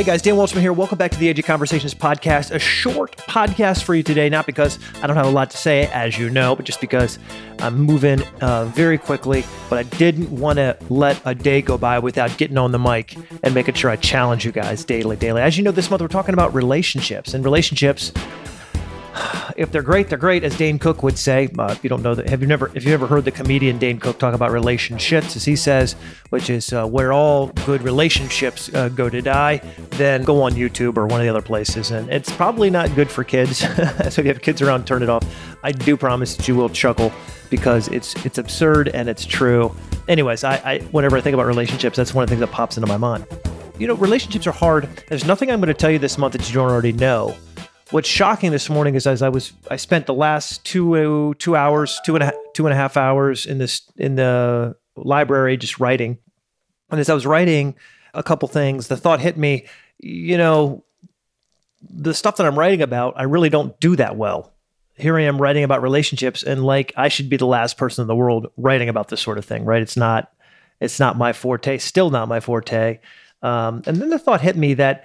Hey guys, Dan Waldschmidt here. Welcome back to the Edgy Conversations podcast. A short podcast for you today, not because I don't have a lot to say, as you know, but just because I'm moving uh, very quickly. But I didn't want to let a day go by without getting on the mic and making sure I challenge you guys daily, daily. As you know, this month we're talking about relationships, and relationships if they're great, they're great, as Dane Cook would say. Uh, if you don't know that, have you never, if you ever heard the comedian Dane Cook talk about relationships, as he says, which is uh, where all good relationships uh, go to die, then go on YouTube or one of the other places, and it's probably not good for kids. so if you have kids around, turn it off. I do promise that you will chuckle because it's it's absurd and it's true. Anyways, I, I whenever I think about relationships, that's one of the things that pops into my mind. You know, relationships are hard. There's nothing I'm going to tell you this month that you don't already know what's shocking this morning is as I was I spent the last two two hours two and a two and a half hours in this in the library just writing, and as I was writing a couple things, the thought hit me, you know, the stuff that I'm writing about, I really don't do that well. Here I am writing about relationships, and like I should be the last person in the world writing about this sort of thing, right? It's not, it's not my forte, still not my forte. Um, and then the thought hit me that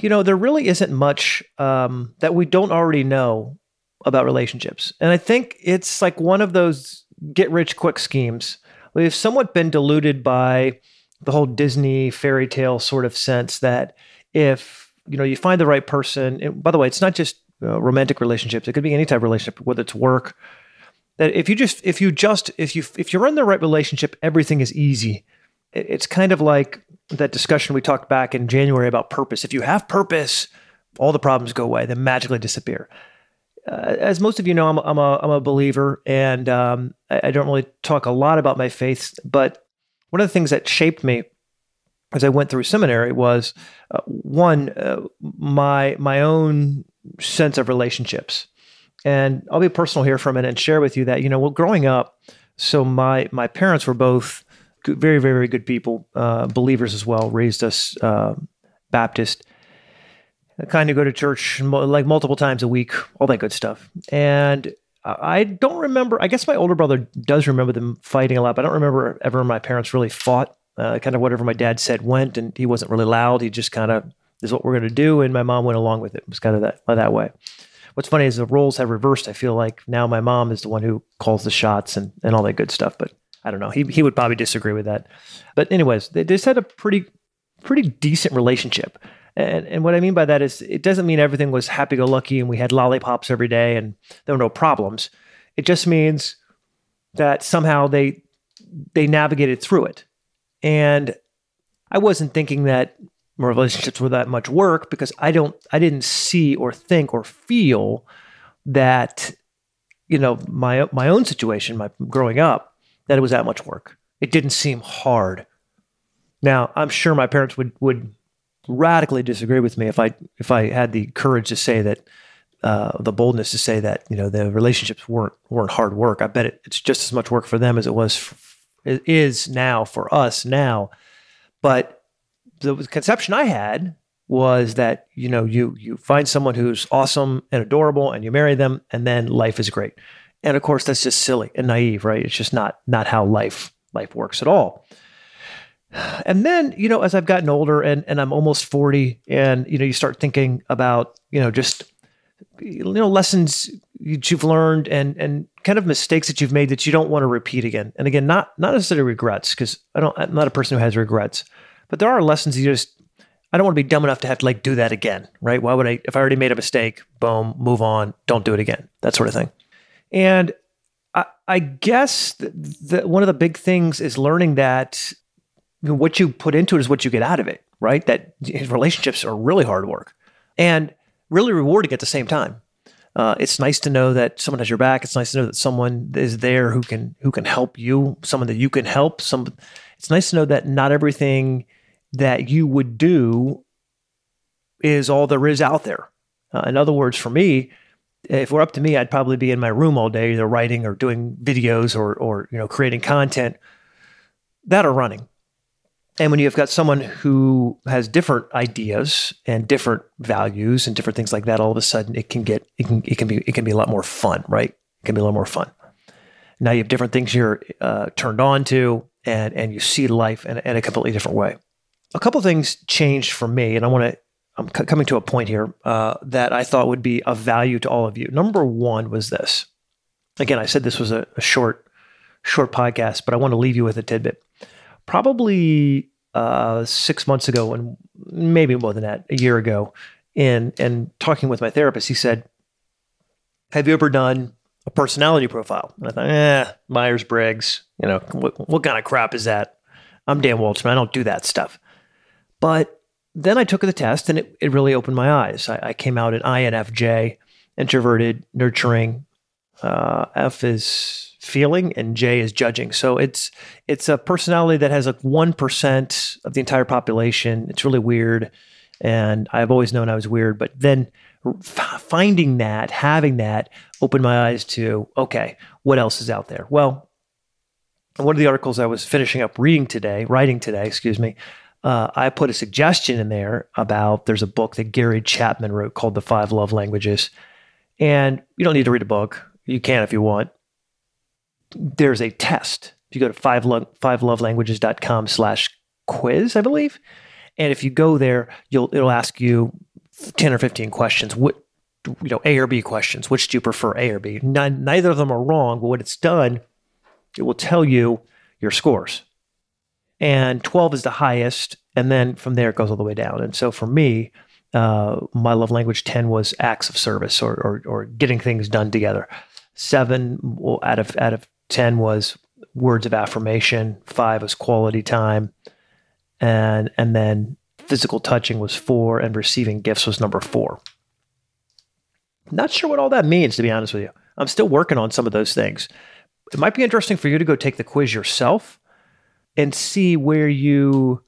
you know, there really isn't much um, that we don't already know about relationships. And I think it's like one of those get rich quick schemes. We've somewhat been deluded by the whole Disney fairy tale sort of sense that if you know you find the right person, it, by the way, it's not just uh, romantic relationships; it could be any type of relationship, whether it's work. That if you just if you just if you if you're in the right relationship, everything is easy. It, it's kind of like that discussion we talked back in January about purpose. If you have purpose, all the problems go away, they magically disappear. Uh, as most of you know, I'm, I'm, a, I'm a believer and um, I, I, don't really talk a lot about my faith, but one of the things that shaped me as I went through seminary was uh, one, uh, my, my own sense of relationships. And I'll be personal here for a minute and share with you that, you know, well, growing up, so my, my parents were both very, very, very good people, uh, believers as well, raised us uh, Baptist. I kind of go to church like multiple times a week, all that good stuff. And I don't remember, I guess my older brother does remember them fighting a lot, but I don't remember ever my parents really fought. Uh, kind of whatever my dad said went, and he wasn't really loud. He just kind of, this is what we're going to do. And my mom went along with it. It was kind of that, that way. What's funny is the roles have reversed. I feel like now my mom is the one who calls the shots and, and all that good stuff. But I don't know. He he would probably disagree with that. But anyways, they just had a pretty pretty decent relationship. And and what I mean by that is it doesn't mean everything was happy go lucky and we had lollipops every day and there were no problems. It just means that somehow they they navigated through it. And I wasn't thinking that relationships were that much work because I don't I didn't see or think or feel that you know my my own situation my growing up that it was that much work. It didn't seem hard. Now, I'm sure my parents would would radically disagree with me if I if I had the courage to say that uh, the boldness to say that you know the relationships weren't weren't hard work. I bet it, it's just as much work for them as it was for, it is now for us now. But the conception I had was that you know you you find someone who's awesome and adorable and you marry them and then life is great. And of course, that's just silly and naive, right? It's just not not how life life works at all. And then, you know, as I've gotten older and and I'm almost 40, and you know, you start thinking about, you know, just you know, lessons you've learned and and kind of mistakes that you've made that you don't want to repeat again. And again, not not necessarily regrets, because I don't I'm not a person who has regrets, but there are lessons you just I don't want to be dumb enough to have to like do that again, right? Why would I if I already made a mistake, boom, move on, don't do it again. That sort of thing. And I, I guess that one of the big things is learning that you know, what you put into it is what you get out of it, right? That relationships are really hard work and really rewarding at the same time. Uh, it's nice to know that someone has your back. It's nice to know that someone is there who can who can help you, someone that you can help. Some, it's nice to know that not everything that you would do is all there is out there. Uh, in other words, for me, if we're up to me, I'd probably be in my room all day, either writing or doing videos or or you know creating content that are running. And when you've got someone who has different ideas and different values and different things like that, all of a sudden it can get it can it can be it can be a lot more fun, right? It can be a lot more fun. Now you have different things you're uh, turned on to, and and you see life in, in a completely different way. A couple things changed for me, and I want to. I'm c- coming to a point here uh, that I thought would be of value to all of you. Number one was this. Again, I said this was a, a short, short podcast, but I want to leave you with a tidbit. Probably uh, six months ago, and maybe more than that, a year ago, in and talking with my therapist, he said, "Have you ever done a personality profile?" And I thought, "Eh, Myers Briggs. You know, what, what kind of crap is that? I'm Dan Waldschmidt. I don't do that stuff." But then I took the test, and it, it really opened my eyes. I, I came out an INFJ, introverted, nurturing. Uh, F is feeling and J is judging. So it's it's a personality that has like one percent of the entire population. It's really weird, and I've always known I was weird. But then f- finding that, having that, opened my eyes to okay, what else is out there? Well, one of the articles I was finishing up reading today, writing today, excuse me. Uh, I put a suggestion in there about there's a book that Gary Chapman wrote called The Five Love Languages. And you don't need to read a book. You can if you want there's a test. If you go to five lo- fivelovelanguages.com slash quiz, I believe. And if you go there, you'll it'll ask you 10 or 15 questions. What you know, A or B questions. Which do you prefer, A or B? N- neither of them are wrong, but what it's done, it will tell you your scores. And 12 is the highest, and then from there it goes all the way down. And so for me, uh, my love language 10 was acts of service or, or, or getting things done together. Seven out of out of 10 was words of affirmation, 5 was quality time, and and then physical touching was 4 and receiving gifts was number 4. Not sure what all that means to be honest with you. I'm still working on some of those things. It might be interesting for you to go take the quiz yourself and see where you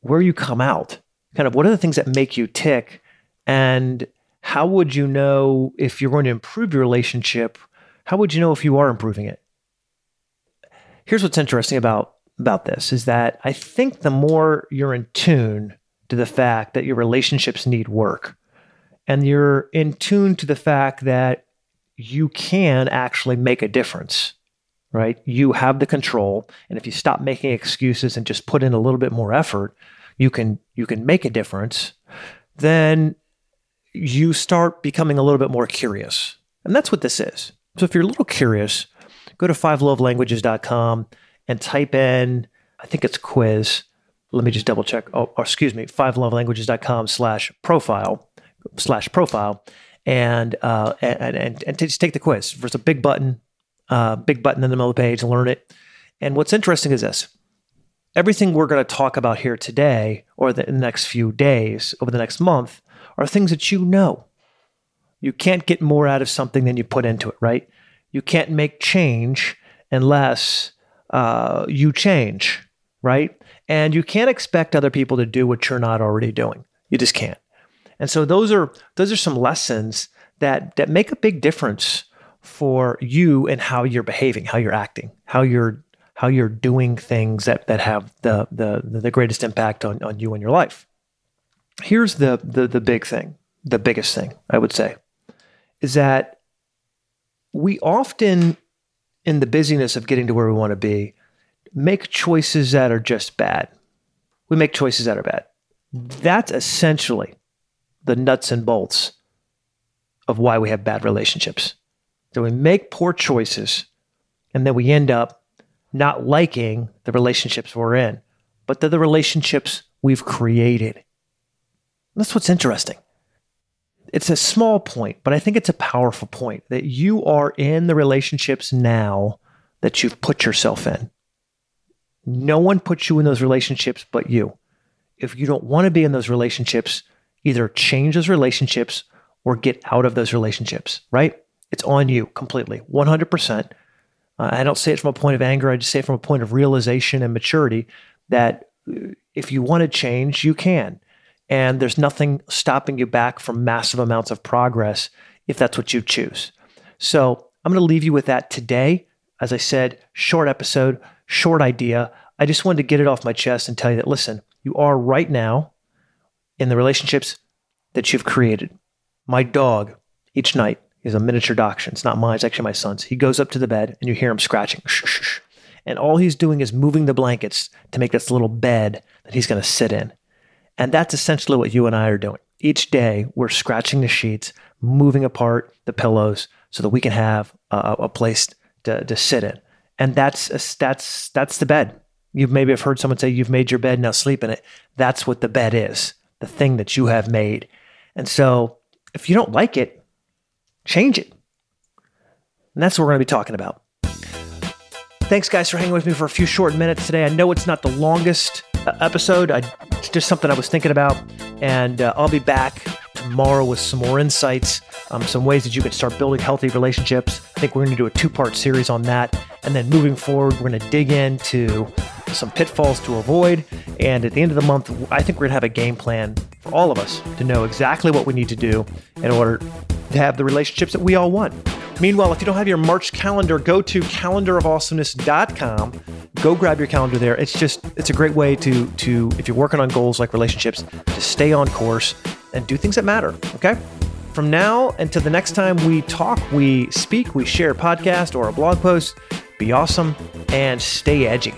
where you come out. Kind of what are the things that make you tick and how would you know if you're going to improve your relationship how would you know if you are improving it? Here's what's interesting about about this is that I think the more you're in tune to the fact that your relationships need work and you're in tune to the fact that you can actually make a difference, right? You have the control and if you stop making excuses and just put in a little bit more effort, you can you can make a difference, then you start becoming a little bit more curious. And that's what this is. So if you're a little curious, go to fivelovelanguages.com and type in, I think it's quiz. Let me just double check. Oh, excuse me, fivelovelanguages.com slash profile slash profile and, uh, and, and, and just take the quiz. There's a big button, uh, big button in the middle of the page, learn it. And what's interesting is this. Everything we're going to talk about here today or the next few days, over the next month, are things that you know. You can't get more out of something than you put into it, right? You can't make change unless uh, you change, right? And you can't expect other people to do what you're not already doing. You just can't. And so those are those are some lessons that that make a big difference for you and how you're behaving, how you're acting, how you're how you're doing things that that have the the the greatest impact on, on you and your life. Here's the the the big thing, the biggest thing I would say is that we often, in the busyness of getting to where we want to be, make choices that are just bad. We make choices that are bad. That's essentially the nuts and bolts of why we have bad relationships. So we make poor choices and then we end up not liking the relationships we're in, but they're the relationships we've created. That's what's interesting it's a small point, but I think it's a powerful point that you are in the relationships now that you've put yourself in. No one puts you in those relationships but you. If you don't want to be in those relationships, either change those relationships or get out of those relationships, right? It's on you completely, 100%. Uh, I don't say it from a point of anger. I just say it from a point of realization and maturity that uh, if you want to change, you can. And there's nothing stopping you back from massive amounts of progress if that's what you choose. So I'm going to leave you with that today. As I said, short episode, short idea. I just wanted to get it off my chest and tell you that listen, you are right now in the relationships that you've created. My dog, each night, is a miniature dachshund. It's not mine, it's actually my son's. He goes up to the bed and you hear him scratching. Shh, shh, shh. And all he's doing is moving the blankets to make this little bed that he's going to sit in. And that's essentially what you and I are doing. Each day, we're scratching the sheets, moving apart the pillows so that we can have a, a place to, to sit in. And that's a, that's that's the bed. You maybe have heard someone say you've made your bed, now sleep in it. That's what the bed is, the thing that you have made. And so if you don't like it, change it. And that's what we're going to be talking about. Thanks, guys, for hanging with me for a few short minutes today. I know it's not the longest uh, episode, I, it's just something I was thinking about. And uh, I'll be back tomorrow with some more insights, um, some ways that you can start building healthy relationships. I think we're going to do a two part series on that. And then moving forward, we're going to dig into some pitfalls to avoid. And at the end of the month, I think we're going to have a game plan for all of us to know exactly what we need to do in order to have the relationships that we all want. Meanwhile, if you don't have your March calendar, go to calendarofawesomeness.com. Go grab your calendar there. It's just it's a great way to to if you're working on goals like relationships to stay on course and do things that matter, okay? From now until the next time we talk, we speak, we share a podcast or a blog post, be awesome and stay edgy.